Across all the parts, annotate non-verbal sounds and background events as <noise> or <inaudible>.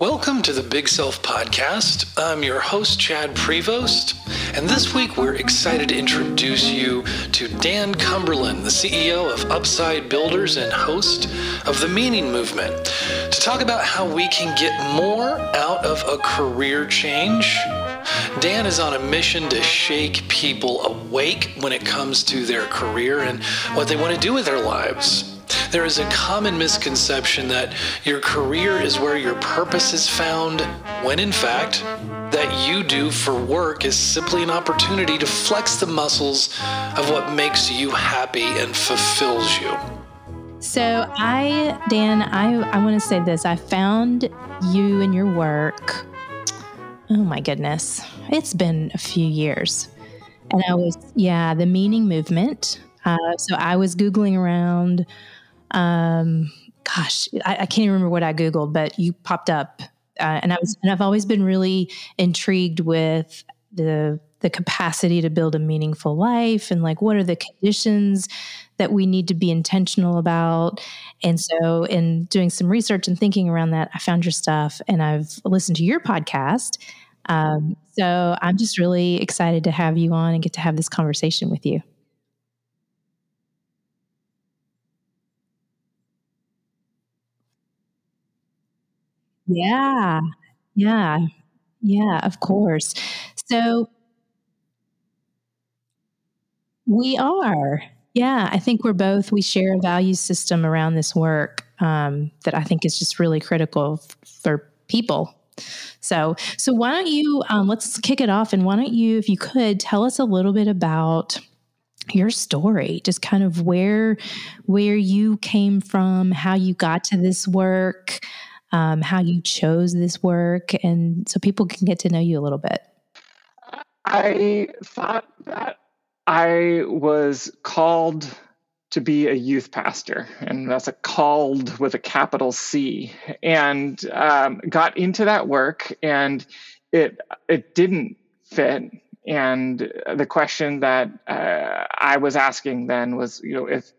Welcome to the Big Self Podcast. I'm your host, Chad Prevost, and this week we're excited to introduce you to Dan Cumberland, the CEO of Upside Builders and host of the Meaning Movement, to talk about how we can get more out of a career change. Dan is on a mission to shake people awake when it comes to their career and what they want to do with their lives. There is a common misconception that your career is where your purpose is found, when in fact, that you do for work is simply an opportunity to flex the muscles of what makes you happy and fulfills you. So, I, Dan, I, I want to say this. I found you and your work. Oh my goodness. It's been a few years. And I was, yeah, the meaning movement. Uh, so I was Googling around um, gosh, I, I, can't even remember what I Googled, but you popped up. Uh, and I was, and I've always been really intrigued with the the capacity to build a meaningful life and like what are the conditions that we need to be intentional about. And so in doing some research and thinking around that i found your stuff and i've listened to your podcast. Um, so i'm just really excited to have you on and get to have this conversation with you Yeah. Yeah. Yeah, of course. So we are. Yeah, I think we're both, we share a value system around this work um, that I think is just really critical f- for people. So, so why don't you um, let's kick it off, and why don't you, if you could, tell us a little bit about your story, just kind of where where you came from, how you got to this work, um, how you chose this work, and so people can get to know you a little bit. I thought that I was called to be a youth pastor, and that's a called with a capital C, and um, got into that work, and it it didn't fit. And the question that uh, I was asking then was, you know, if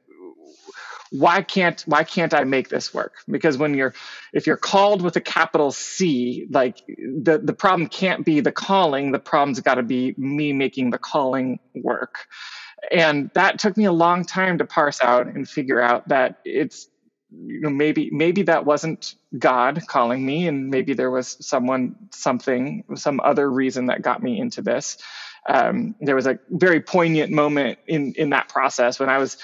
why can't why can't I make this work? Because when you're if you're called with a capital C, like the the problem can't be the calling, the problem's got to be me making the calling work. And that took me a long time to parse out and figure out that it's you know maybe maybe that wasn't God calling me and maybe there was someone something some other reason that got me into this. Um, there was a very poignant moment in in that process when I was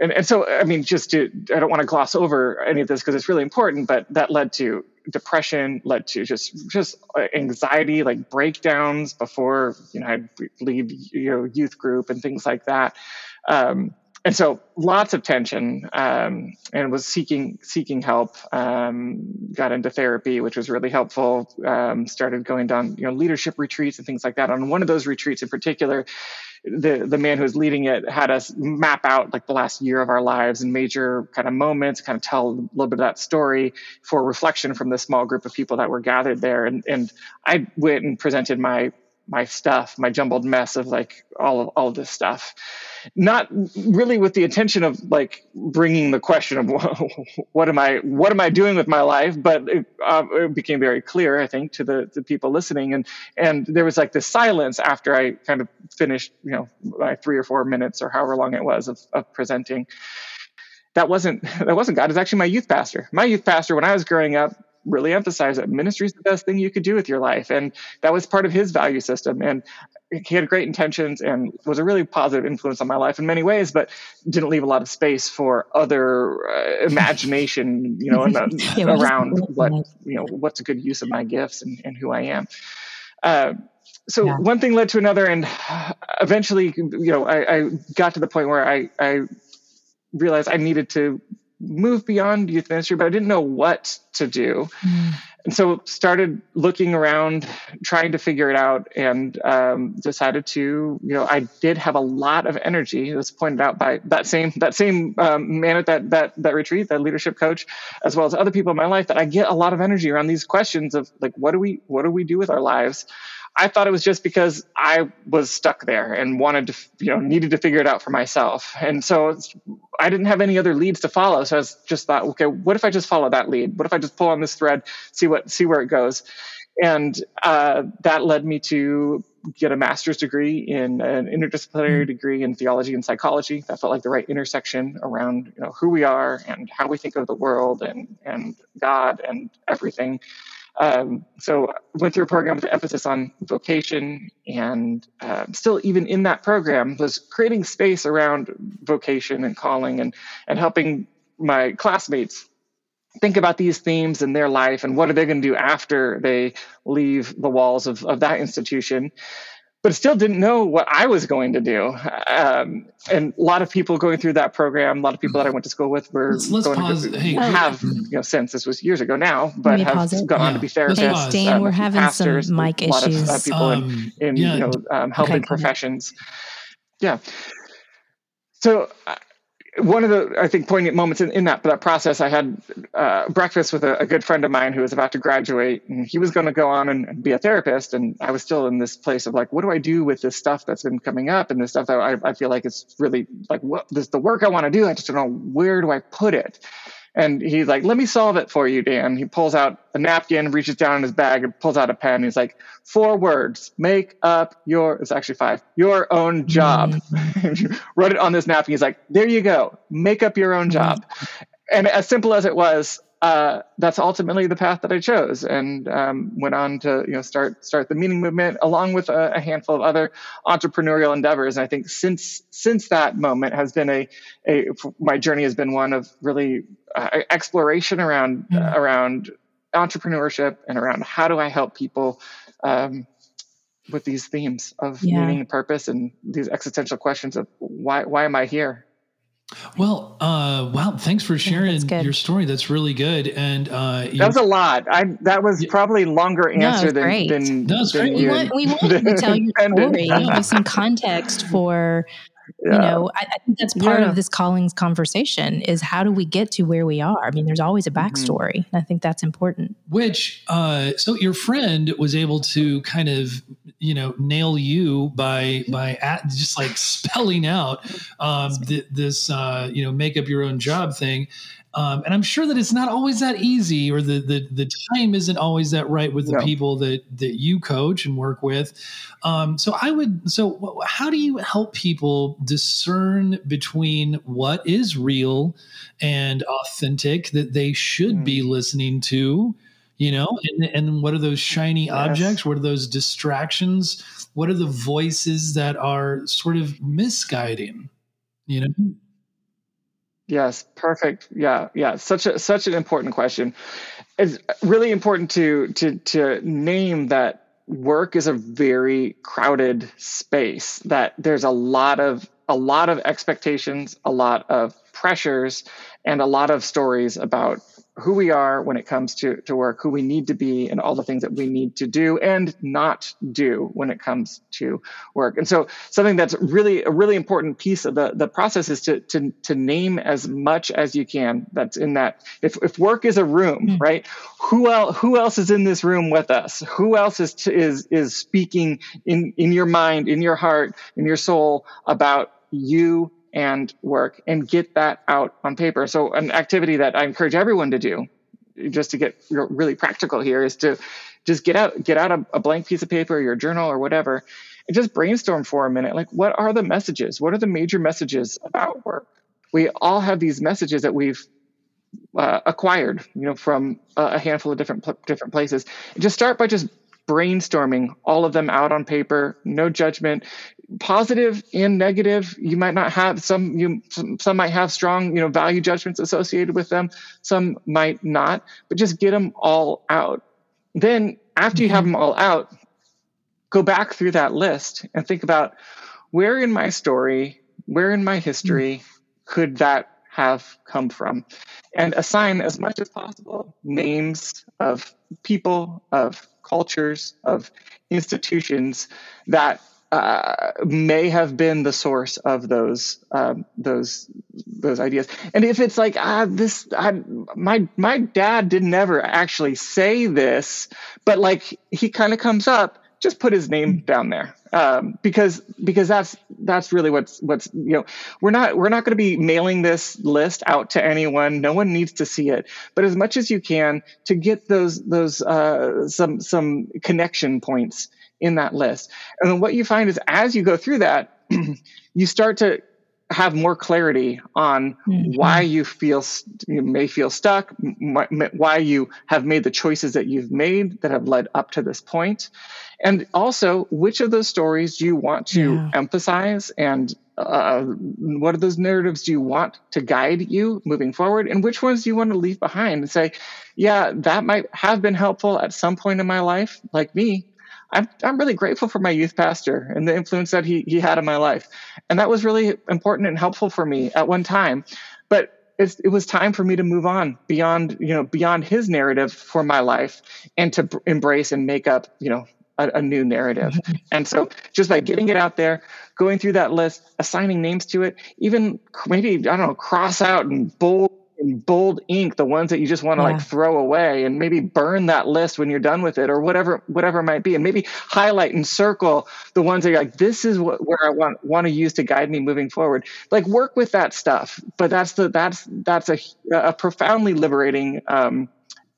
and, and so i mean just to i don't want to gloss over any of this because it's really important but that led to depression led to just just anxiety like breakdowns before you know i'd leave you know youth group and things like that. Um, and so lots of tension um, and was seeking seeking help um, got into therapy which was really helpful. Um, started going down you know leadership retreats and things like that. On one of those retreats in particular the the man who was leading it had us map out like the last year of our lives and major kind of moments, kind of tell a little bit of that story for reflection from the small group of people that were gathered there. And and I went and presented my my stuff, my jumbled mess of like all of all this stuff not really with the intention of like bringing the question of <laughs> what am I what am I doing with my life, but it, uh, it became very clear, I think, to the, the people listening, and and there was like this silence after I kind of finished, you know, my three or four minutes or however long it was of, of presenting. That wasn't that wasn't God. It was actually my youth pastor. My youth pastor, when I was growing up, really emphasize that ministry is the best thing you could do with your life. And that was part of his value system. And he had great intentions and was a really positive influence on my life in many ways, but didn't leave a lot of space for other uh, imagination, you know, <laughs> yeah, around what, you know, what's a good use of my gifts and, and who I am. Uh, so yeah. one thing led to another, and eventually, you know, I, I got to the point where I, I realized I needed to move beyond youth ministry, but I didn't know what to do. Mm. And so started looking around, trying to figure it out, and um, decided to, you know, I did have a lot of energy. Was pointed out by that same that same um, man at that that that retreat, that leadership coach, as well as other people in my life, that I get a lot of energy around these questions of like, what do we what do we do with our lives? I thought it was just because I was stuck there and wanted to, you know, needed to figure it out for myself. And so I didn't have any other leads to follow. So I was just thought, okay, what if I just follow that lead? What if I just pull on this thread, see what, see where it goes? And uh, that led me to get a master's degree in an interdisciplinary mm-hmm. degree in theology and psychology. That felt like the right intersection around you know who we are and how we think of the world and and God and everything. Um, so went through a program with emphasis on vocation, and uh, still even in that program was creating space around vocation and calling and and helping my classmates think about these themes in their life and what are they going to do after they leave the walls of, of that institution but still didn't know what I was going to do. Um, and a lot of people going through that program, a lot of people that I went to school with were let's, let's going pause. to hey, have, you know, since this was years ago now, but have gone yeah. on to be therapists. Hey, Stan, um, we're having pastors, some mic issues. A lot of uh, people um, in, in yeah. you know, um, helping okay, professions. Yeah. So uh, one of the I think poignant moments in, in that that process, I had uh, breakfast with a, a, good friend of mine who was about to graduate, and he was going to go on and, and, be a therapist, and I was still in this place of like, what do I do with this stuff that's been coming up, and this stuff that I, I feel like it's really like what this the work I want to do. I just don't know where do I put it, and he's like, let me solve it for you, Dan. He pulls out a napkin, reaches down in his bag, and pulls out a pen. He's like, four words, make up your, it's actually five, your own job. <laughs> Wrote it on this napkin. He's like, there you go, make up your own job. And as simple as it was, uh, that's ultimately the path that I chose, and um, went on to you know start start the meaning movement along with a, a, handful of other entrepreneurial endeavors. And I think since since that moment has been a, a my journey has been one of really uh, exploration around mm-hmm. uh, around entrepreneurship and around how do I help people. Um, with these themes of yeah. meaning and purpose and these existential questions of why why am I here well, uh, wow! Thanks for sharing yeah, your story. That's really good. And uh, that was a lot. I that was yeah. probably longer answer no, than, than, no, than we want. We want <laughs> to tell your <laughs> story. You some context for yeah. you know I, I, think that's part yeah. of this callings conversation is how do we get to where we are i mean there's always a mm-hmm. backstory mm-hmm. and i think that's important which uh, so your friend was able to kind of you know nail you by by at, just like <laughs> spelling out um, th- this uh, you know make up your own job thing um, and I'm sure that it's not always that easy, or the the, the time isn't always that right with the no. people that that you coach and work with. Um, so I would. So how do you help people discern between what is real and authentic that they should mm. be listening to? You know, and, and what are those shiny yes. objects? What are those distractions? What are the voices that are sort of misguiding? You know. Yes, perfect. Yeah, yeah. Such a such an important question. It's really important to to to name that work is a very crowded space. That there's a lot of a lot of expectations, a lot of pressures, and a lot of stories about who we are when it comes to, to work, who we need to be, and all the things that we need to do and not do when it comes to work. And so, something that's really a really important piece of the, the process is to, to, to name as much as you can that's in that. If, if work is a room, mm. right? Who else, who else is in this room with us? Who else is, to, is, is speaking in, in your mind, in your heart, in your soul about you and work and get that out on paper. So, an activity that I encourage everyone to do, just to get really practical here, is to just get out get out a, a blank piece of paper, your journal or whatever, and just brainstorm for a minute. Like, what are the messages? What are the major messages about work? We all have these messages that we've uh, acquired, you know, from a handful of different different places. And just start by just brainstorming all of them out on paper, no judgment, positive and negative. You might not have some you some, some might have strong, you know, value judgments associated with them, some might not, but just get them all out. Then after you have mm-hmm. them all out, go back through that list and think about where in my story, where in my history could that have come from and assign as much as possible names of people, of cultures, of institutions that uh, may have been the source of those um, those those ideas. And if it's like ah, this, I, my my dad didn't ever actually say this, but like he kind of comes up just put his name down there um, because because that's that's really what's what's you know we're not we're not going to be mailing this list out to anyone. No one needs to see it, but as much as you can to get those those uh, some some connection points in that list. And then what you find is as you go through that, <clears throat> you start to have more clarity on mm-hmm. why you feel you may feel stuck, why you have made the choices that you've made that have led up to this point, and also which of those stories do you want to yeah. emphasize and uh, what are those narratives do you want to guide you moving forward and which ones do you want to leave behind and say yeah that might have been helpful at some point in my life like me I'm, I'm really grateful for my youth pastor and the influence that he, he had in my life. And that was really important and helpful for me at one time. But it's, it was time for me to move on beyond, you know, beyond his narrative for my life and to embrace and make up, you know, a, a new narrative. Mm-hmm. and so just by getting it out there, going through that list, assigning names to it, even maybe, I don't know, cross out and bold in bold ink the ones that you just want to yeah. like throw away and maybe burn that list when you're done with it or whatever whatever it might be. And maybe highlight and circle the ones that you're like this is what where I want want to use to guide me moving forward. Like work with that stuff but that's the that's that's a, a profoundly liberating um,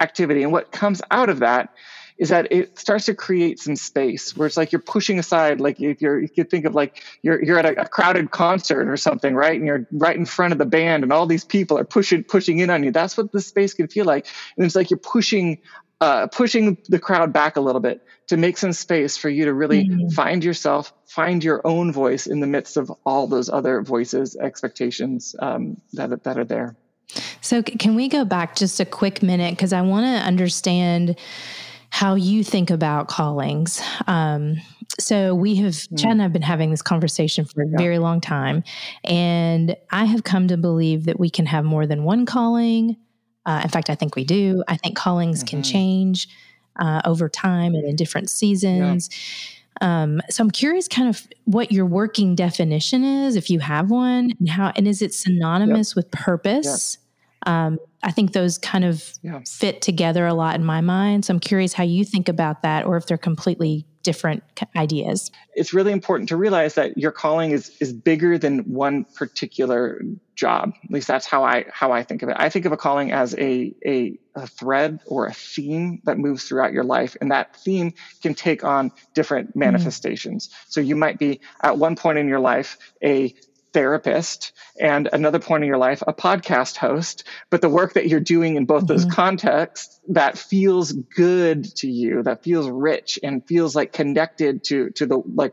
activity. And what comes out of that is that it starts to create some space where it's like you're pushing aside like if you're you could think of like you're you're at a, a, crowded concert or something right and you're right in front of the band and all these people are pushing pushing in on you that's what the space can feel like and it's like you're pushing uh, pushing the crowd back a little bit to make some space for you to really mm-hmm. find yourself, find your own voice in the midst of all those other voices, expectations um, that that are there. So, can we go back just a quick minute because I want to understand how you think about callings. Um, so we have mm. Chad and I've been having this conversation for a yeah. very long time, and I have come to believe that we can have more than one calling. Uh, in fact, I think we do. I think callings mm-hmm. can change uh, over time and in different seasons. Yeah. Um, so I'm curious, kind of what your working definition is, if you have one, and how, and is it synonymous yep. with purpose? Um, I think those kind of yeah. fit together a lot in my mind. So I'm curious how you think about that, or if they're completely different ideas. It's really important to realize that your calling is is bigger than one particular job. At least that's how I how I think of it. I think of a calling as a a, a thread or a theme that moves throughout your life, and that theme can take on different mm. manifestations. Mm. So you might be at one point in your life a therapist and another point in your life a podcast host but the work that you're doing in both mm-hmm. those contexts that feels good to you that feels rich and feels like connected to to the like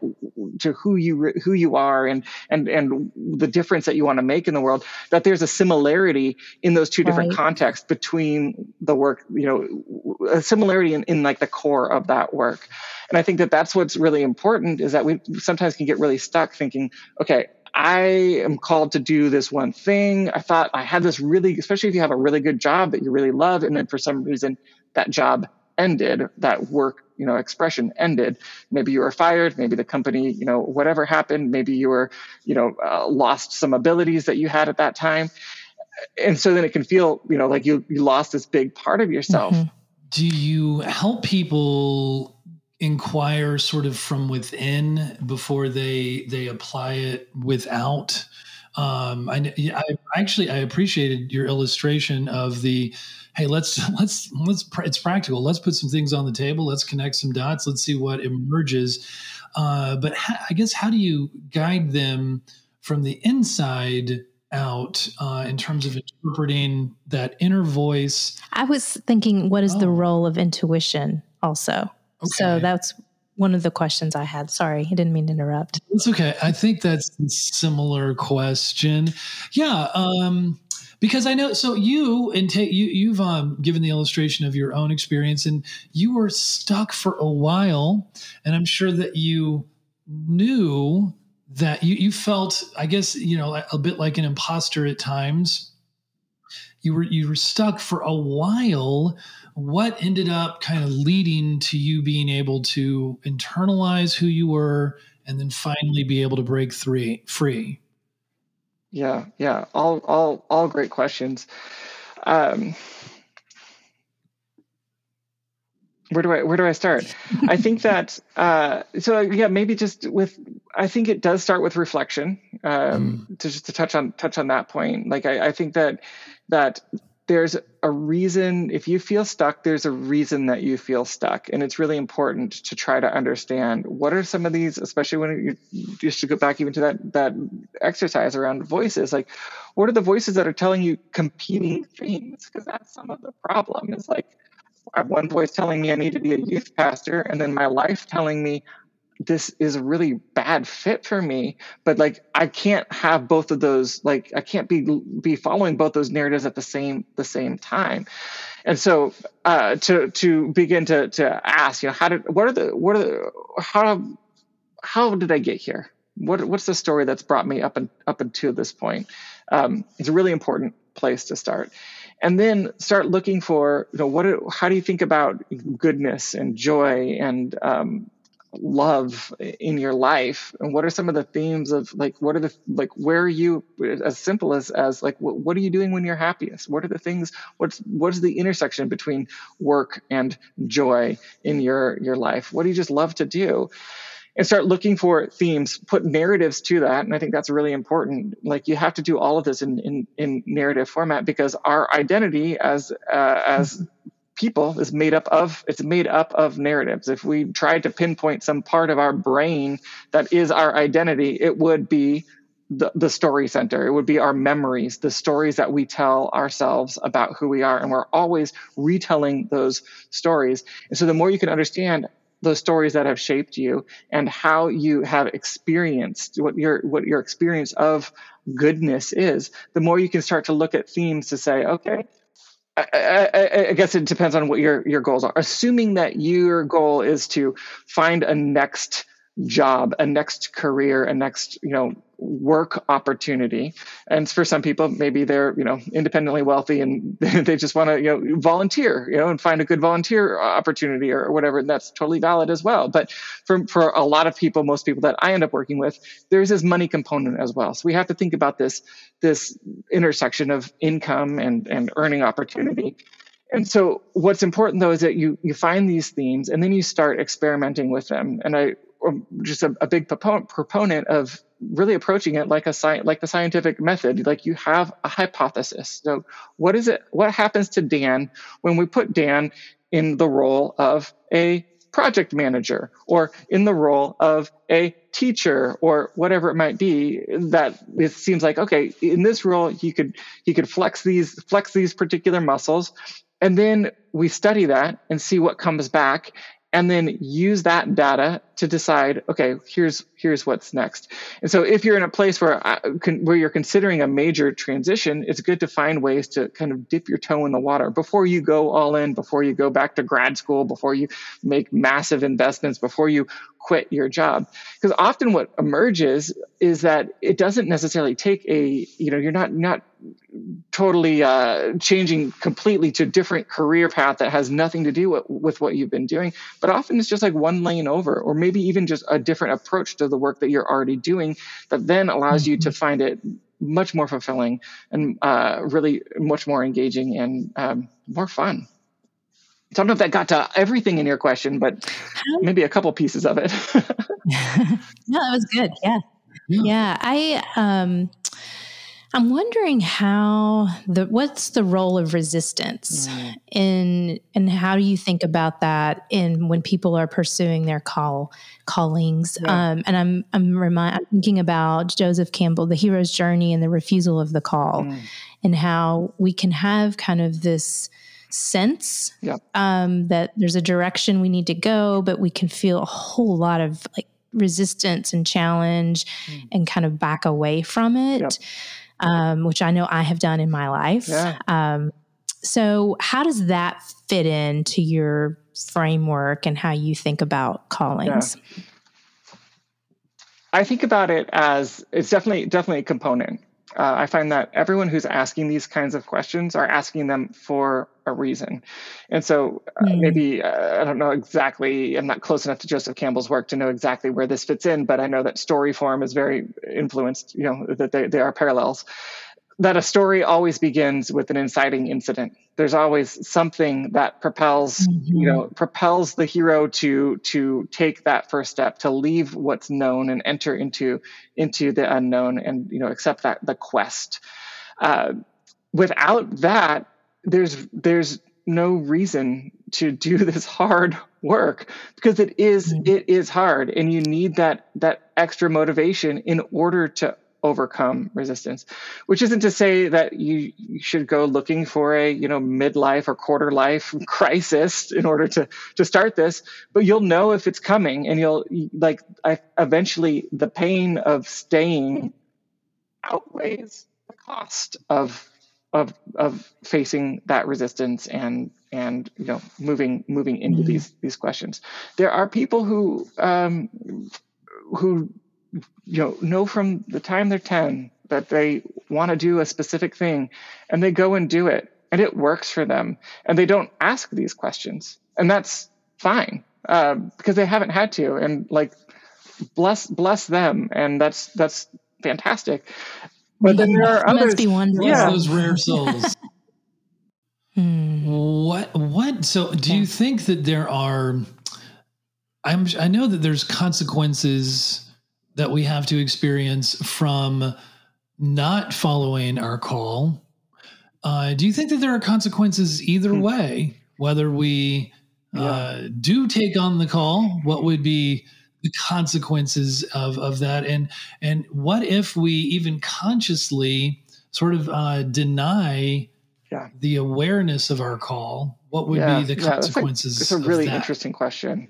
to who you who you are and and and the difference that you want to make in the world that there's a similarity in those two different right. contexts between the work you know a similarity in, in like the core of that work and i think that that's what's really important is that we sometimes can get really stuck thinking okay I am called to do this one thing. I thought I had this really, especially if you have a really good job that you really love, and then for some reason that job ended, that work, you know, expression ended. Maybe you were fired. Maybe the company, you know, whatever happened. Maybe you were, you know, uh, lost some abilities that you had at that time, and so then it can feel, you know, like you you lost this big part of yourself. Mm-hmm. Do you help people inquire sort of from within before they they apply it without. Um, I, I actually I appreciated your illustration of the hey let's <laughs> let's let's it's practical. Let's put some things on the table. Let's connect some dots. Let's see what emerges. Uh, but ha- I guess how do you guide them from the inside out uh, in terms of interpreting that inner voice? I was thinking what is oh. the role of intuition also Okay. So that's one of the questions I had. Sorry, I didn't mean to interrupt. It's okay. I think that's a similar question. Yeah. Um, because I know, so you and ta- you you've um, given the illustration of your own experience, and you were stuck for a while, and I'm sure that you knew that you you felt, I guess, you know, a bit like an imposter at times. You were you were stuck for a while what ended up kind of leading to you being able to internalize who you were and then finally be able to break three, free? Yeah, yeah, all all all great questions. Um, where do I where do I start? I think that <laughs> uh, so yeah maybe just with I think it does start with reflection um, mm. to just to touch on touch on that point. Like I, I think that that there's a reason if you feel stuck there's a reason that you feel stuck. And it's really important to try to understand what are some of these especially when you just to go back even to that that exercise around voices like what are the voices that are telling you competing things because that's some of the problem. Is like I have one voice telling me I need to be a youth pastor, and then my life telling me this is a really bad fit for me. But like I can't have both of those. Like I can't be be following both those narratives at the same the same time. And so uh, to to begin to to ask, you know, how did what are the what are the how how did I get here? What what's the story that's brought me up and up until this point? Um, it's a really important place to start and then start looking for you know what how do you think about goodness and joy and um, love in your life and what are some of the themes of like what are the like where are you as simple as as like what, what are you doing when you're happiest what are the things what's what is the intersection between work and joy in your your life what do you just love to do and start looking for themes, put narratives to that. And I think that's really important. Like you have to do all of this in, in, in narrative format because our identity as, uh, as people is made up of, it's made up of narratives. If we tried to pinpoint some part of our brain that is our identity, it would be the, the story center. It would be our memories, the stories that we tell ourselves about who we are. And we're always retelling those stories. And so the more you can understand those stories that have shaped you and how you have experienced what your what your experience of goodness is the more you can start to look at themes to say okay I, I, I, guess it depends on what your your goals are. Assuming that your goal is to find a next job a next career a next you know work opportunity. And for some people maybe they're you know independently wealthy and <laughs> they just want to you know volunteer you know and find a good volunteer opportunity or whatever. And that's totally valid as well. But for for a lot of people most people that i end up working with there's this money component as well. So we have to think about this this intersection of income and and earning opportunity. And so what's important though is that you you find these themes and then you start experimenting with them. And i just a, a big proponent of really approaching it like a sci- like the scientific method. Like you have a hypothesis. So what is it what happens to dan when we put dan in the role of a project manager or in the role of a teacher or whatever it might be that it seems like okay in this role he could he could flex these flex these particular muscles. And then we study that and see what comes back and then use that data to decide okay here's here's what's next. And so if you're in a place where uh, where you're considering a major transition it's good to find ways to kind of dip your toe in the water before you go all in before you go back to grad school before you make massive investments before you quit your job because often what emerges is that it doesn't necessarily take a you know you're not not totally uh, changing completely to a different career path that has nothing to do with, with what you've been doing but often it's just like one lane over or maybe even just a different approach to the work that you're already doing that then allows mm-hmm. you to mm-hmm. find it much more fulfilling and uh, really much more engaging and um, more fun I don't know if that got to everything in your question, but maybe a couple pieces of it. <laughs> no, that was good. Yeah. yeah. Yeah. I um I'm wondering how the what's the role of resistance mm. in and how do you think about that in when people are pursuing their call callings? Yeah. Um, and I'm I'm remind I'm thinking about Joseph Campbell, the hero's journey and the refusal of the call, mm. and how we can have kind of this sense yep. um, that there's a direction we need to go, but we can feel a whole lot of like resistance and challenge mm. and kind of back away from it, yep. um, which I know I have done in my life. Yeah. Um, so, how does that fit into your framework and how you think about callings? Yeah. I think about it as it's definitely definitely a component uh, I find that everyone who's asking these kinds of questions are asking them for a reason. And so uh, mm. maybe, uh, I don't know exactly, I'm not close enough to Joseph Campbell's work to know exactly where this fits in, but I know that story form is very influenced, you know, that they, they are parallels. that a story always begins with an inciting incident. There's always something that propels, mm-hmm. you know, propels the hero to to take that first step, to leave what's known and enter into into the unknown, and you know, accept that the quest. Uh, without that, there's there's no reason to do <laughs> this hard work because it is, mm-hmm. it is hard, and you need that that extra motivation in order to overcome resistance which isn't to say that you, you, should go looking for a you know midlife or quarter life <laughs> crisis in order to to start this but you'll know if it's coming and you'll like I, eventually the pain of staying outweighs the cost of of of facing that resistance and and you know moving moving into mm-hmm. these these questions. There are people who um who you know know from the time they're 10 that they want to do a specific thing and they go and do it and it works for them and they don't ask these questions. And that's fine uh, because they haven't had to and like bless bless them. And that's that's fantastic but then there are others be wonderful. yeah those rare <laughs> souls hmm. what what so do you think that there are i'm i know that there's consequences that we have to experience from not following our call. Uh, do you think that there are consequences either hmm. way, whether we uh, yeah. do take on the call? What would be the consequences of, of that? And and what if we even consciously sort of uh, deny yeah. the awareness of our call? What would yeah. be the consequences? It's a, it's a really interesting question.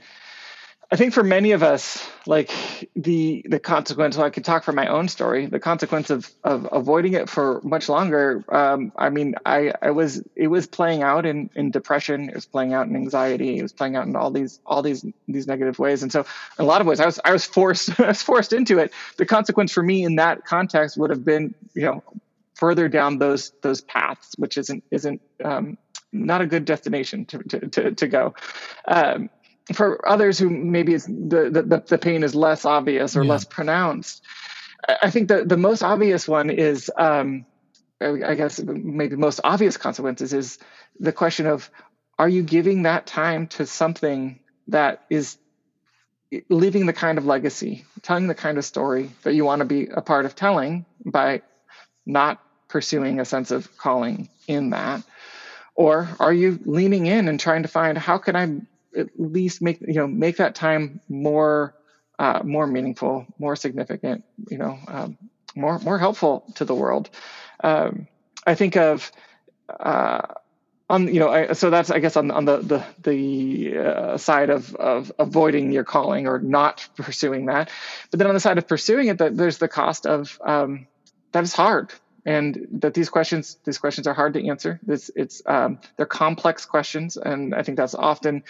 I think for many of us, like the the consequence. Well, I could talk for my own story. The consequence of of avoiding it for much longer. Um, I mean, I I was it was playing out in in depression. It was playing out in anxiety. It was playing out in all these all these these negative ways. And so, in a lot of ways, I was I was forced <laughs> I was forced into it. The consequence for me in that context would have been, you know, further down those those paths, which isn't isn't um, not a good destination to to to, to go. Um, for others who maybe it's the, the, the pain is less obvious or yeah. less pronounced, I think the, the most obvious one is, um, I guess maybe most obvious consequences is the question of, are you giving that time to something that is leaving the kind of legacy, telling the kind of story that you want to be a part of telling by not pursuing a sense of calling in that? Or are you leaning in and trying to find how can I at least make you know make that time more uh, more meaningful, more significant, you know, um, more more helpful to the world. Um, I think of uh, on you know I, so that's I guess on on the the the uh, side of of avoiding your calling or not pursuing that, but then on the side of pursuing it, that there's the cost of um, that is hard and that these questions these questions are hard to answer. This it's um, they're complex questions, and I think that's often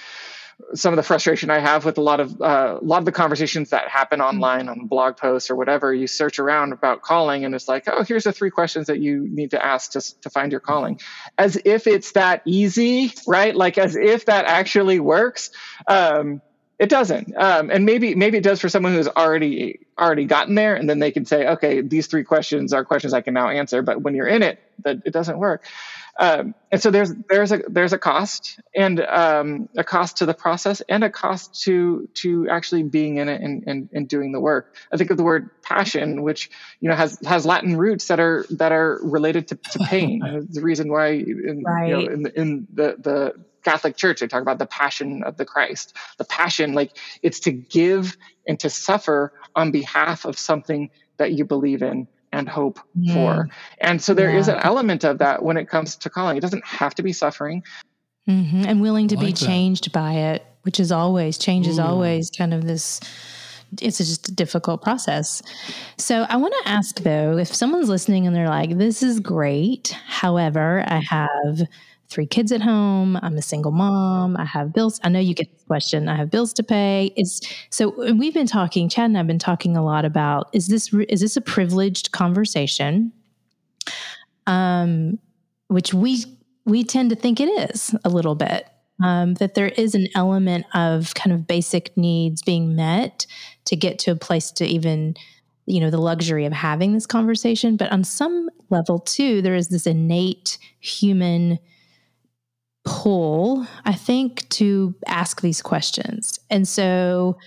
some of the frustration I have with a lot of uh, a lot of the conversations that happen online on blog posts or whatever. You search around about calling, and it's like, oh, here's the three questions that you need to ask to to find your calling, as if it's that easy, right? Like as if that actually works. Um, it doesn't, um, and maybe maybe it does for someone who's already already gotten there, and then they can say, okay, these three questions are questions I can now answer. But when you're in it, that it doesn't work. Um, and so there's there's a there's a cost and um, a cost to the process and a cost to to actually being in it and, and, and doing the work. I think of the word passion, which you know has has Latin roots that are that are related to, to pain. <laughs> the reason why in, right. you know, in, in the the Catholic Church, they talk about the passion of the Christ. The passion, like it's to give and to suffer on behalf of something that you believe in and hope mm. for. And so there yeah. is an element of that when it comes to calling. It doesn't have to be suffering. Mm-hmm. And willing to like be that. changed by it, which is always, change is always kind of this it's just a difficult process. So I want to ask though, if someone's listening and they're like, this is great. However, I have three kids at home. I'm a single mom. I have bills. I know you get this question. I have bills to pay. Is so we've been talking. Chad and I've been talking a lot about is this is this a privileged conversation? Um, which we we tend to think it is a little bit. Um, that there is an element of kind of basic needs being met to get to a place to even you know the luxury of having this conversation but on some level too there is this innate human pull i think to ask these questions. And so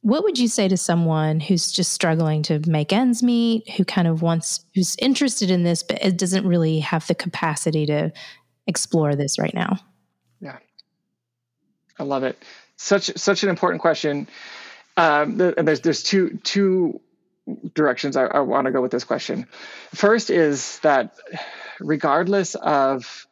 what would you say to someone who's just struggling to make ends meet who kind of wants who's interested in this but it doesn't really have the capacity to explore this right now? Yeah. I love it. Such such an important question. Um, and there's there's two two directions I, I want to go with this question. First is that regardless of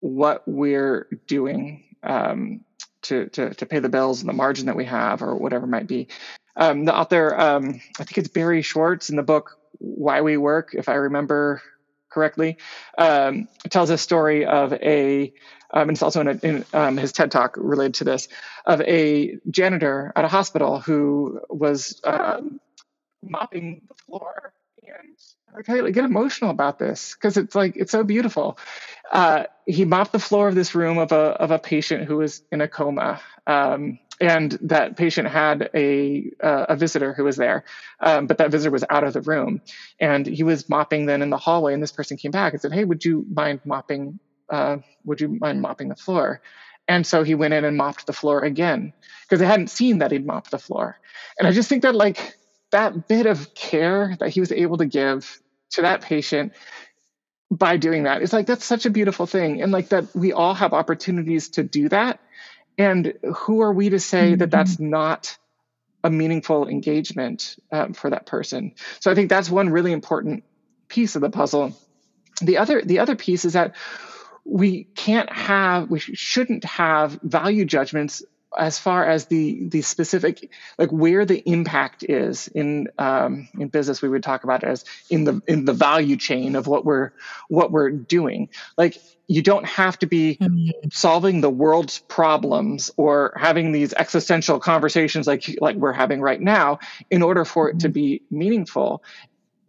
what we're doing um, to, to, to pay the bills and the margin that we have or whatever might be, um, the author, um, I think it's Barry Schwartz in the book Why We Work, if I remember correctly, um, tells a story of a um, and it's also in, a, in um, his TED talk related to this, of a janitor at a hospital who was mopping the floor. And I get emotional about this because it's like it's so beautiful. Uh, he mopped the floor of this room of a of a patient who was in a coma, um, and that patient had a uh, a visitor who was there, um, but that visitor was out of the room, and he was mopping then in the hallway, and this person came back and said, "Hey, would you mind mopping? Uh, would you mind mopping the floor?" And so he went in and mopped the floor again because they hadn't seen that he'd mopped the floor. And I just think that like that bit of care that he was able to give to that patient by doing that it's like that's such a beautiful thing and like that we all have opportunities to do that and who are we to say mm-hmm. that that's mm-hmm. not a meaningful engagement um, for that person so i think that's one really important piece of the puzzle the other the other piece is that we can't have we shouldn't have value judgments as far as the the specific like where the impact is in um, in business we would talk about it as in the in the value chain of what we're what we're doing like you don't have to be mm-hmm. solving the world's problems or having these existential conversations like like we're having right now in order for it to mm-hmm. be meaningful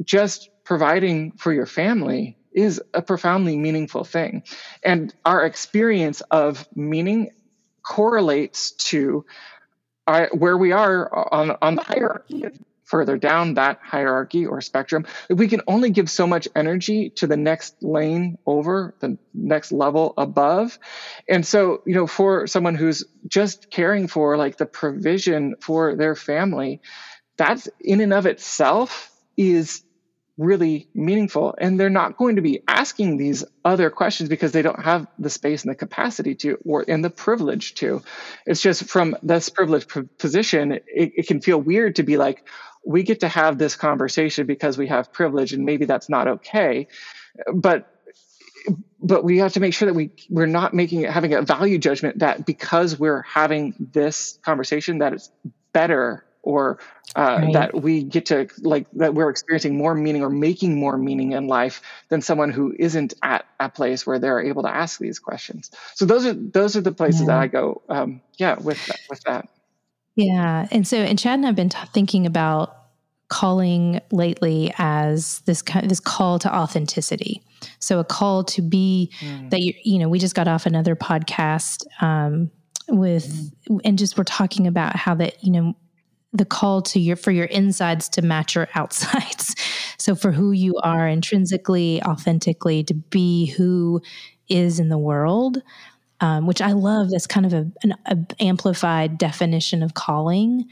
just providing for your family is a profoundly meaningful thing and our experience of meaning correlates to uh, where we are on, on the hierarchy further down that hierarchy or spectrum. We can only give so much energy to the next lane over the next level above. And so you know for someone who's just caring for like the provision for their family that's in and of itself is really meaningful. And they're not going to be asking these other questions because they don't have the space and the capacity to, or and the privilege to. It's just from this privileged position, it, it can feel weird to be like, we get to have this conversation because we have privilege, and maybe that's not okay. But but we have to make sure that we we're not making it having a value judgment that because we're having this conversation that it's better or uh, right. that we get to like that we're experiencing more meaning or making more meaning in life than someone who isn't at a place where they're able to ask these questions so those are those are the places yeah. that i go um, yeah with that, with that yeah and so and chad and i've been t- thinking about calling lately as this kind this call to authenticity so a call to be mm. that you you know we just got off another podcast um, with mm. and just we're talking about how that you know the call to your for your insides to match your <laughs> outsides. so for who you are intrinsically, authentically, to be who is in the world, um, which I love. That's kind of a, an a amplified definition of calling.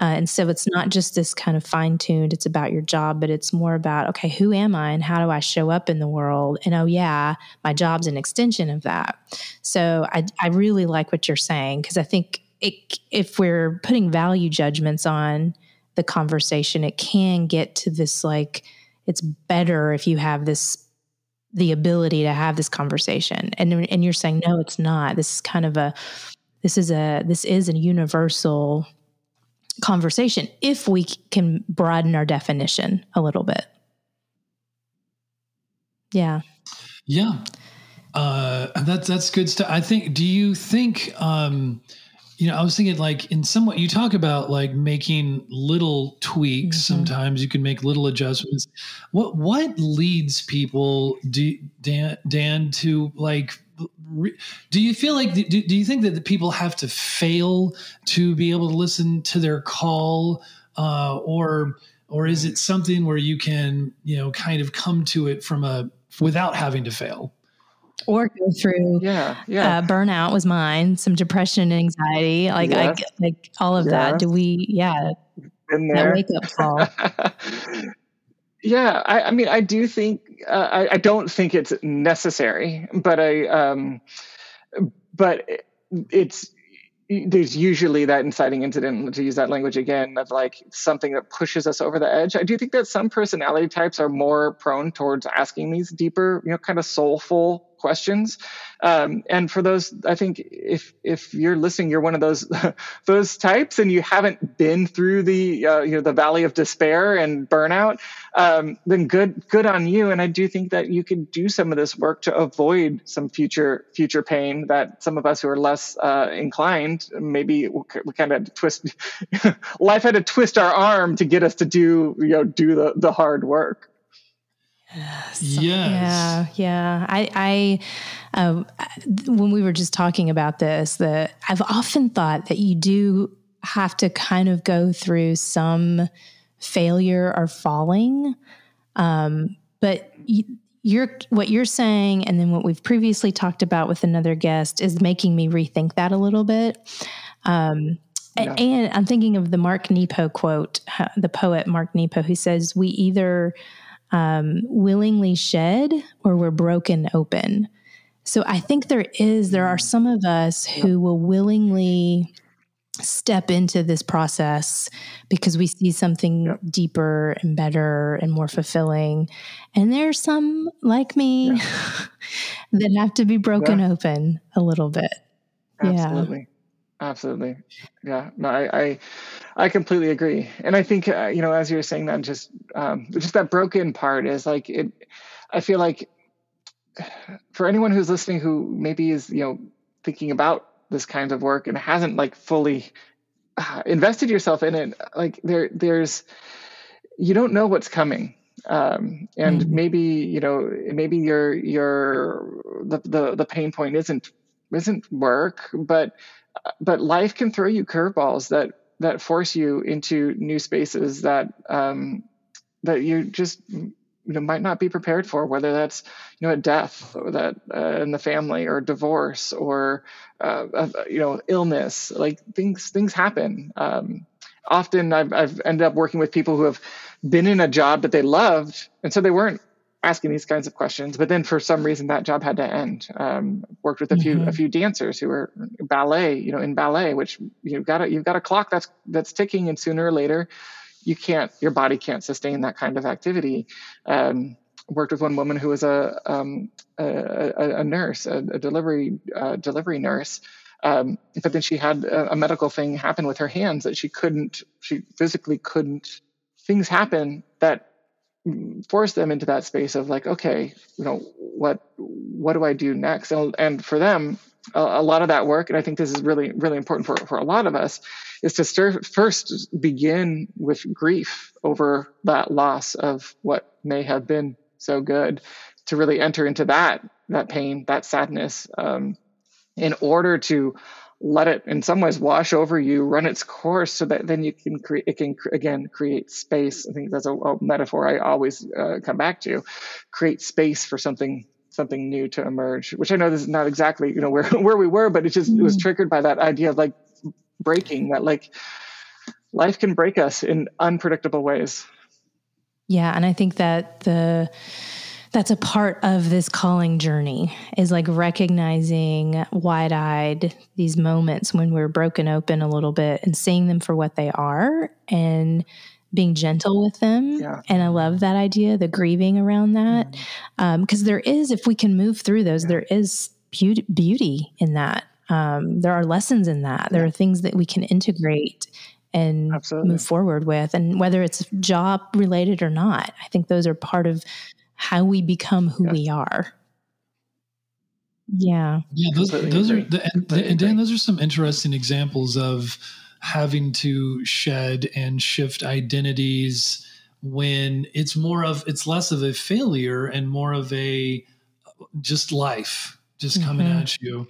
Uh, and so it's not just this kind of fine tuned, it's about your job, but it's more about, okay, who am I and how do I show up in the world? And oh, yeah, my job's an extension of that. So I, I really like what you're saying because I think it, if we're putting value judgments on the conversation, it can get to this like it's better if you have this the ability to have this conversation. And and you're saying no, it's not. This is kind of a this is a this is a universal conversation if we can broaden our definition a little bit. Yeah. Yeah. Uh, that's that's good stuff. I think. Do you think? Um, you know, I was thinking like in some way you talk about like making little tweaks. Mm-hmm. Sometimes you can make little adjustments. What what leads people, do, Dan, Dan, to like? Re, do you feel like do, do you think that the people have to fail to be able to listen to their call, uh, or or is it something where you can you know kind of come to it from a without having to fail or go through yeah yeah uh, burnout was mine some depression and anxiety like yes. i like all of yes. that do we yeah there. wake up call <laughs> yeah I, I, mean i do think uh, I, I, don't think it's necessary but i um but it's there's usually that inciting incident to use that language again of like something that pushes us over the edge i do think that some personality types are more prone towards asking these deeper you know kind of soulful questions. Um, and for those, I think if if you're listening, you're one of those <laughs> those types, and you haven't been through the uh, you know the valley of despair and burnout, um, then good good on you. And I do think that you can do some of this work to avoid some future future pain that some of us who are less uh, inclined maybe we, kind of twist <laughs> life had to twist our arm to get us to do you know do the the hard work. Yes. Yeah, yeah. I, I, um, when we were just talking about this, that I've often thought that you do have to kind of go through some failure or falling, um, but you, you're what you're saying, and then what we've previously talked about with another guest is making me rethink that a little bit. Um, yeah. And I'm thinking of the Mark Nepo quote, the poet Mark Nepo, who says, "We either." Um, willingly shed or we're broken open. So I think there is, there are some of us who will willingly step into this process because we see something deeper and better and more fulfilling. And there's some like me yeah. <laughs> that have to be broken yeah. open a little bit. Absolutely. Absolutely. Yeah. No, I, I I completely agree, and I think uh, you know, as you were saying that, just um, just that broken part is like it. I feel like for anyone who's listening who maybe is you know thinking about this kind of work and hasn't like fully uh, invested yourself in it, like there there's you don't know what's coming um, and mm-hmm. maybe you know maybe your your the, the the pain point isn't isn't work but but life can throw you curveballs that that force you into new spaces that um, that you just you know might not be prepared for whether that's you know a death that uh, in the family or divorce or uh, you know illness like things things happen. Um, often I've, I've ended up working with people who have been in a job that they loved and so they weren't asking these kinds of questions. But then for some reason that job had to end. Um, worked with a few mm-hmm. a few dancers who were ballet, you know, in ballet, which you've got a you've got a clock that's that's ticking, and sooner or later, you can't your body can't sustain that kind of activity. Um, worked with one woman who was a um, a, a, a, nurse, a, a delivery uh, delivery nurse. Um, but then she had a, a medical thing happen with her hands that she couldn't, she physically couldn't. Things happen that force them into that space of like okay you know what what do i do next? And, and for them a, a, lot of that work and i think this is really really important for, for a lot of us is to start, first begin with grief over that loss of what may have been so good to really enter into that that pain that sadness um, in order to let it in some ways wash over you run its course so that then you can create it can again create space i think that's a, a metaphor i always uh, come back to create space for something something new to emerge which i know this is not exactly you know where <laughs> where we were but it just mm. it was mm. triggered by that idea of like breaking that like life can break us in unpredictable ways yeah and i think that the that's a part of this calling journey is like recognizing wide eyed these moments when we're broken open a little bit and seeing them for what they are and being gentle with them. Yeah. And I love that idea, the grieving around that. Because mm-hmm. um, there is, if we can move through those, yeah. there is beauty, beauty in that. Um, there are lessons in that. There are things that we can integrate and Absolutely. move forward with. And whether it's job related or not, I think those are part of how we become who yeah. we are. Yeah. Yeah, those, those are the, and, and Dan, those are some interesting examples of having to shed and shift identities when it's more of it's less of a failure and more of a just life just coming mm-hmm. at you.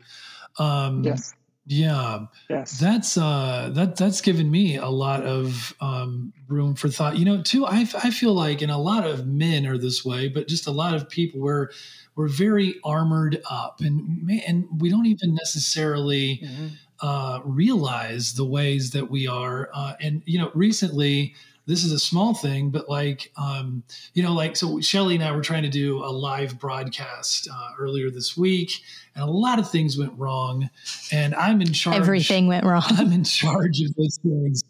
Um, yes Yeah. Yes. That's uh that that's given me a lot of um room for thought. You know, too, I I feel like and a lot of men are this way, but just a lot of people where we're very armored up and and we don't even necessarily mm-hmm. uh realize the ways that we are uh and you know, recently this is a small thing, but like, um, you know, like, so Shelly and I were trying to do a live broadcast uh, earlier this week, and a lot of things went wrong. And I'm in charge. Everything went wrong. <laughs> I'm in charge of those things,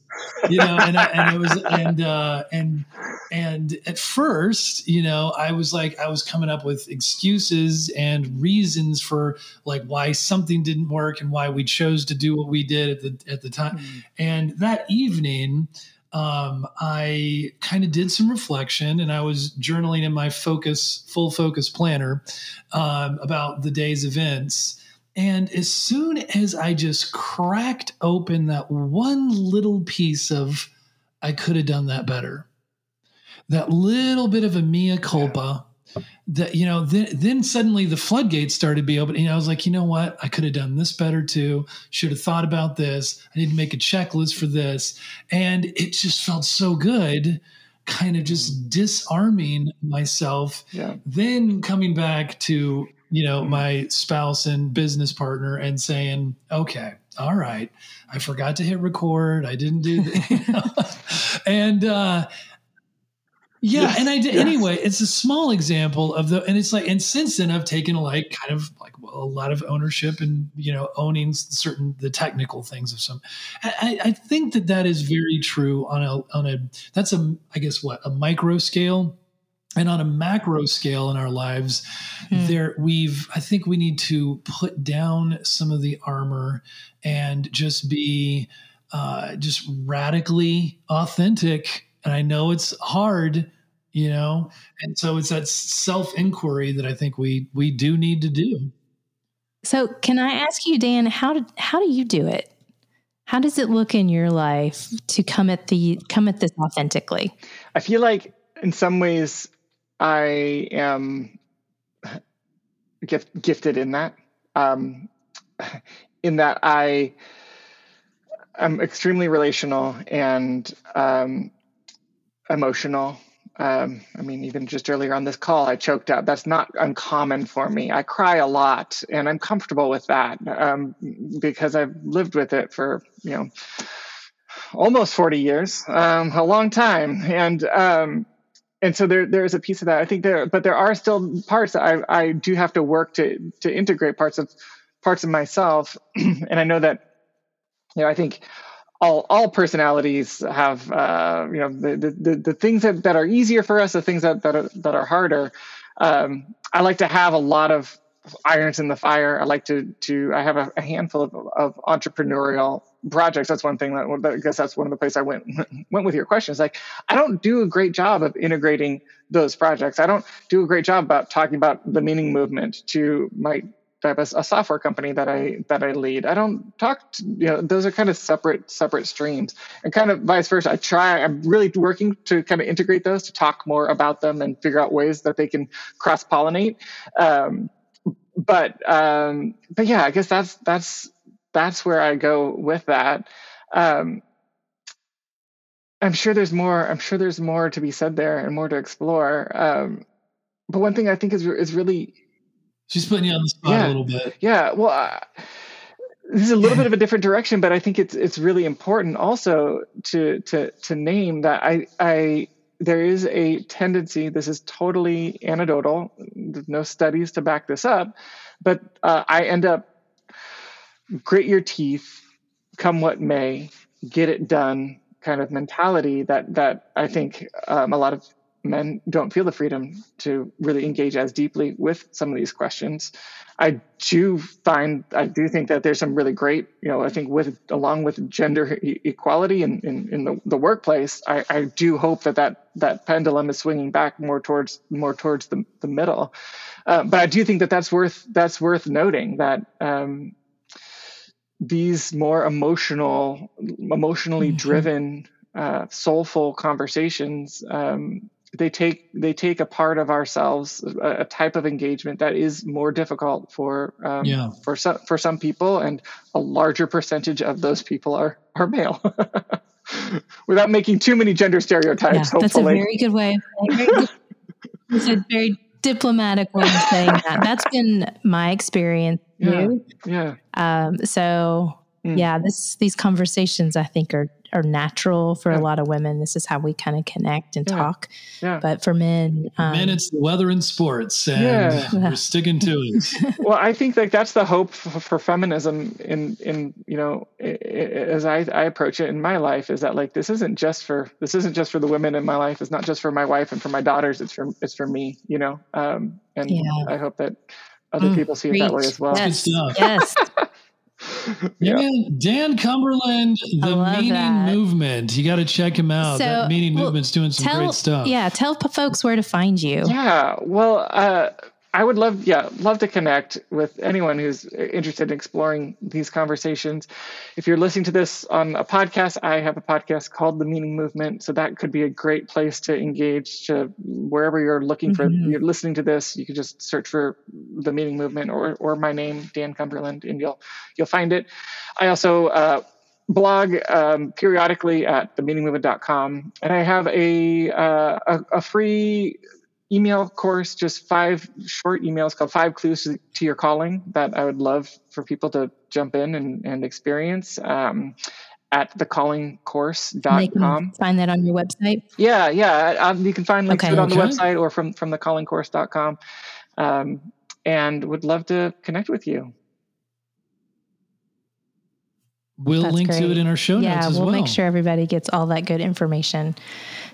you know, and I, and I was, and, uh, and, and at first, you know, I was like, I was coming up with excuses and reasons for like why something didn't work and why we chose to do what we did at the, at the time. Mm. And that evening, um, I kind of did some reflection and I was journaling in my focus, full focus planner um, about the day's events. And as soon as I just cracked open that one little piece of, I could have done that better, that little bit of a mea culpa that you know then then suddenly the floodgates started to be open. And i was like you know what? I could have done this better too. Should have thought about this. I need to make a checklist for this. And it just felt so good kind of just disarming myself yeah. then coming back to you know my spouse and business partner and saying okay all right. I forgot to hit record. I didn't do that <laughs> you know? and uh yeah, yes, and I did anyway. It's a small example of the, and it's like, and since then I've taken like kind of like well, a lot of ownership and you know owning certain the technical things of some. I, I think that that is very true on a on a that's a I guess what a micro scale, and on a macro scale in our lives, hmm. there we've I think we need to put down some of the armor and just be uh, just radically authentic and I know it's hard, you know, and so it's that self inquiry that I think we we do need to do. So, can I ask you, Dan, how did how do you do it? How does it look in your life to come at the come at this authentically? I feel like in some ways I am gift, gifted in that. Um, in that I am extremely relational and um, emotional. Um, I mean, even just earlier on this call, I choked up. That's not uncommon for me. I cry a lot, and I'm comfortable with that um, because I've lived with it for you know almost 40 years, um, a long time, and um, and so there there is a piece of that. I think there, but there are still parts that I I do have to work to to integrate parts of parts of myself, <clears throat> and I know that you know I think all all personalities have uh, you know the, the the things that, that are easier for us, the things that that are, that are harder. Um, I like to have a lot of irons in the fire. I like to to I have a, a handful of, of entrepreneurial projects. That's one thing that, that I guess that's one of the places I went <laughs> went with your questions. Like I don't do a great job of integrating those projects. I don't do a great job about talking about the meaning movement to my Have a, a, software company that I that I lead. I don't talk. To, you know, those are kind of separate separate streams, and kind of vice versa. I try. I'm really working to kind of integrate those to talk more about them and figure out ways that they can cross pollinate. Um, but um, but yeah, I guess that's that's that's where I go with that. Um, I'm sure there's more. I'm sure there's more to be said there and more to explore. Um, but one thing I think is is really She's putting you on the spot yeah. a little bit. Yeah. Well, uh, this is a little bit of a different direction, but I think it's it's really important also to to to name that I I there is a tendency. This is totally anecdotal. There's no studies to back this up, but uh, I end up grit your teeth, come what may, get it done kind of mentality that that I think um, a lot of men don't feel the freedom to really engage as deeply with some of these questions. I do find, I do think that there's some really great, you know, I think with, along with gender e- equality in, in, in the, the workplace, I, I do hope that, that that pendulum is swinging back more towards, more towards the, the middle. Uh, but I do think that that's worth, that's worth noting that, um, these more emotional, emotionally mm-hmm. driven, uh, soulful conversations um, they take they take a part of ourselves, a, a type of engagement that is more difficult for um, Yeah. for some for some people, and a larger percentage of those people are are male. <laughs> Without making too many gender Yeah, stereotypes, that's a very good way. Of saying, very, <laughs> it's a very diplomatic way of saying that. That's been my experience Yeah. too. yeah, Um, so Mm. yeah, this these conversations I think are are natural for Yeah. a lot of women. This is how we kind of connect and Yeah. talk. yeah. But for men, um, Men, it's the weather and sports, <laughs> and Yeah. we're sticking to it. <laughs> well i think like that's the hope for, for feminism in in you know i- i- as I, I approach it in my life is that like this isn't just for this isn't just for the women in my life it's not just for my wife and for my daughters it's for it's for me you know um and Yeah. i hope that other Mm, people see it that way as well Yes, stuff. yes. <laughs> <laughs> Yeah. Dan, Dan Cumberland, the love Meaning that. Movement. You got to check him out. So, that Meaning well, Movement's doing some tell great stuff. yeah, tell folks where to find you. Yeah, well, uh, I would love, yeah, love to connect with anyone who's interested in exploring these conversations. If you're listening to this on a podcast, I have a podcast called The Meaning Movement, so that could be a great place to engage. To wherever you're looking for, Mhm. you're listening to this, you can just search for The Meaning Movement or or my name, Dan Cumberland, and you'll you'll find it. I also uh, blog um, periodically at themeaningmovement.com, and I have a, uh, a a free email course, just five short emails called Five Clues to, to Your Calling that I would love for people to jump in and, and experience um, at They thecallingcourse.com. can find that on your website. Yeah, yeah. Um, you can find links to it on the Okay. website or from, from thecallingcourse.com. Um, and would love to connect with you. We'll That's link to it in our show yeah, notes as we'll well. make sure everybody gets all that good information.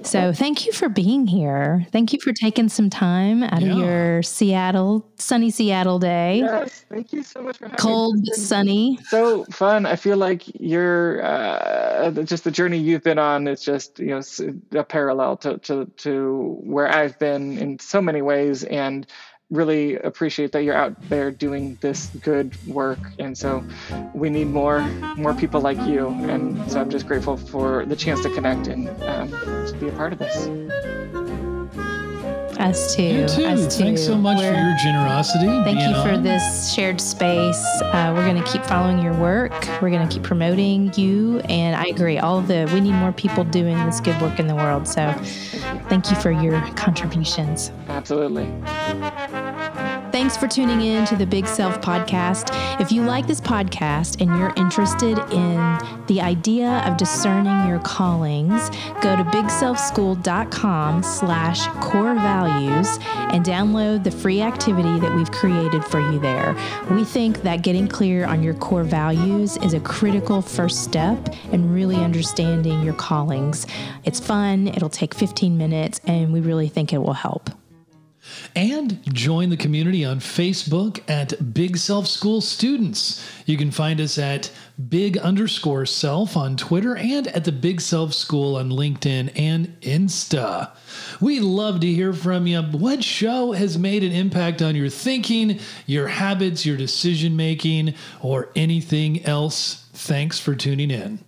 So thank you for being here. Thank you for taking some time out Yeah. of your Seattle, sunny Seattle day. Yes, thank you so much for having. Cold but sunny. So fun. I feel like you're uh, just the journey you've been on is just you know a parallel to, to to where I've been in so many ways, and really appreciate that you're out there doing this good work. And so we need more more people like you. And so I'm just grateful for the chance to connect and um, to be a part of this. Us too. You too. Us Thanks so much for We're- your generosity. Thank being you for this shared space. Uh, we're going to keep following your work. We're going to keep promoting you. And I agree, all the, we need more people doing this good work in the world. So thank you for your contributions. Absolutely. Thanks for tuning in to the Big Self Podcast. If you like this podcast and you're interested in the idea of discerning your callings, go to bigselfschool.com slash core values and download the free activity that we've created for you there. We think that getting clear on your core values is a critical first step in really understanding your callings. It's fun, it'll take 15 minutes, and we really think it will help. And join the community on Facebook at Big Self School Students. You can find us at Big underscore Self on Twitter and at the Big Self School on LinkedIn and Insta. We love to hear from you. What show has made an impact on your thinking, your habits, your decision making, or anything else? Thanks for tuning in.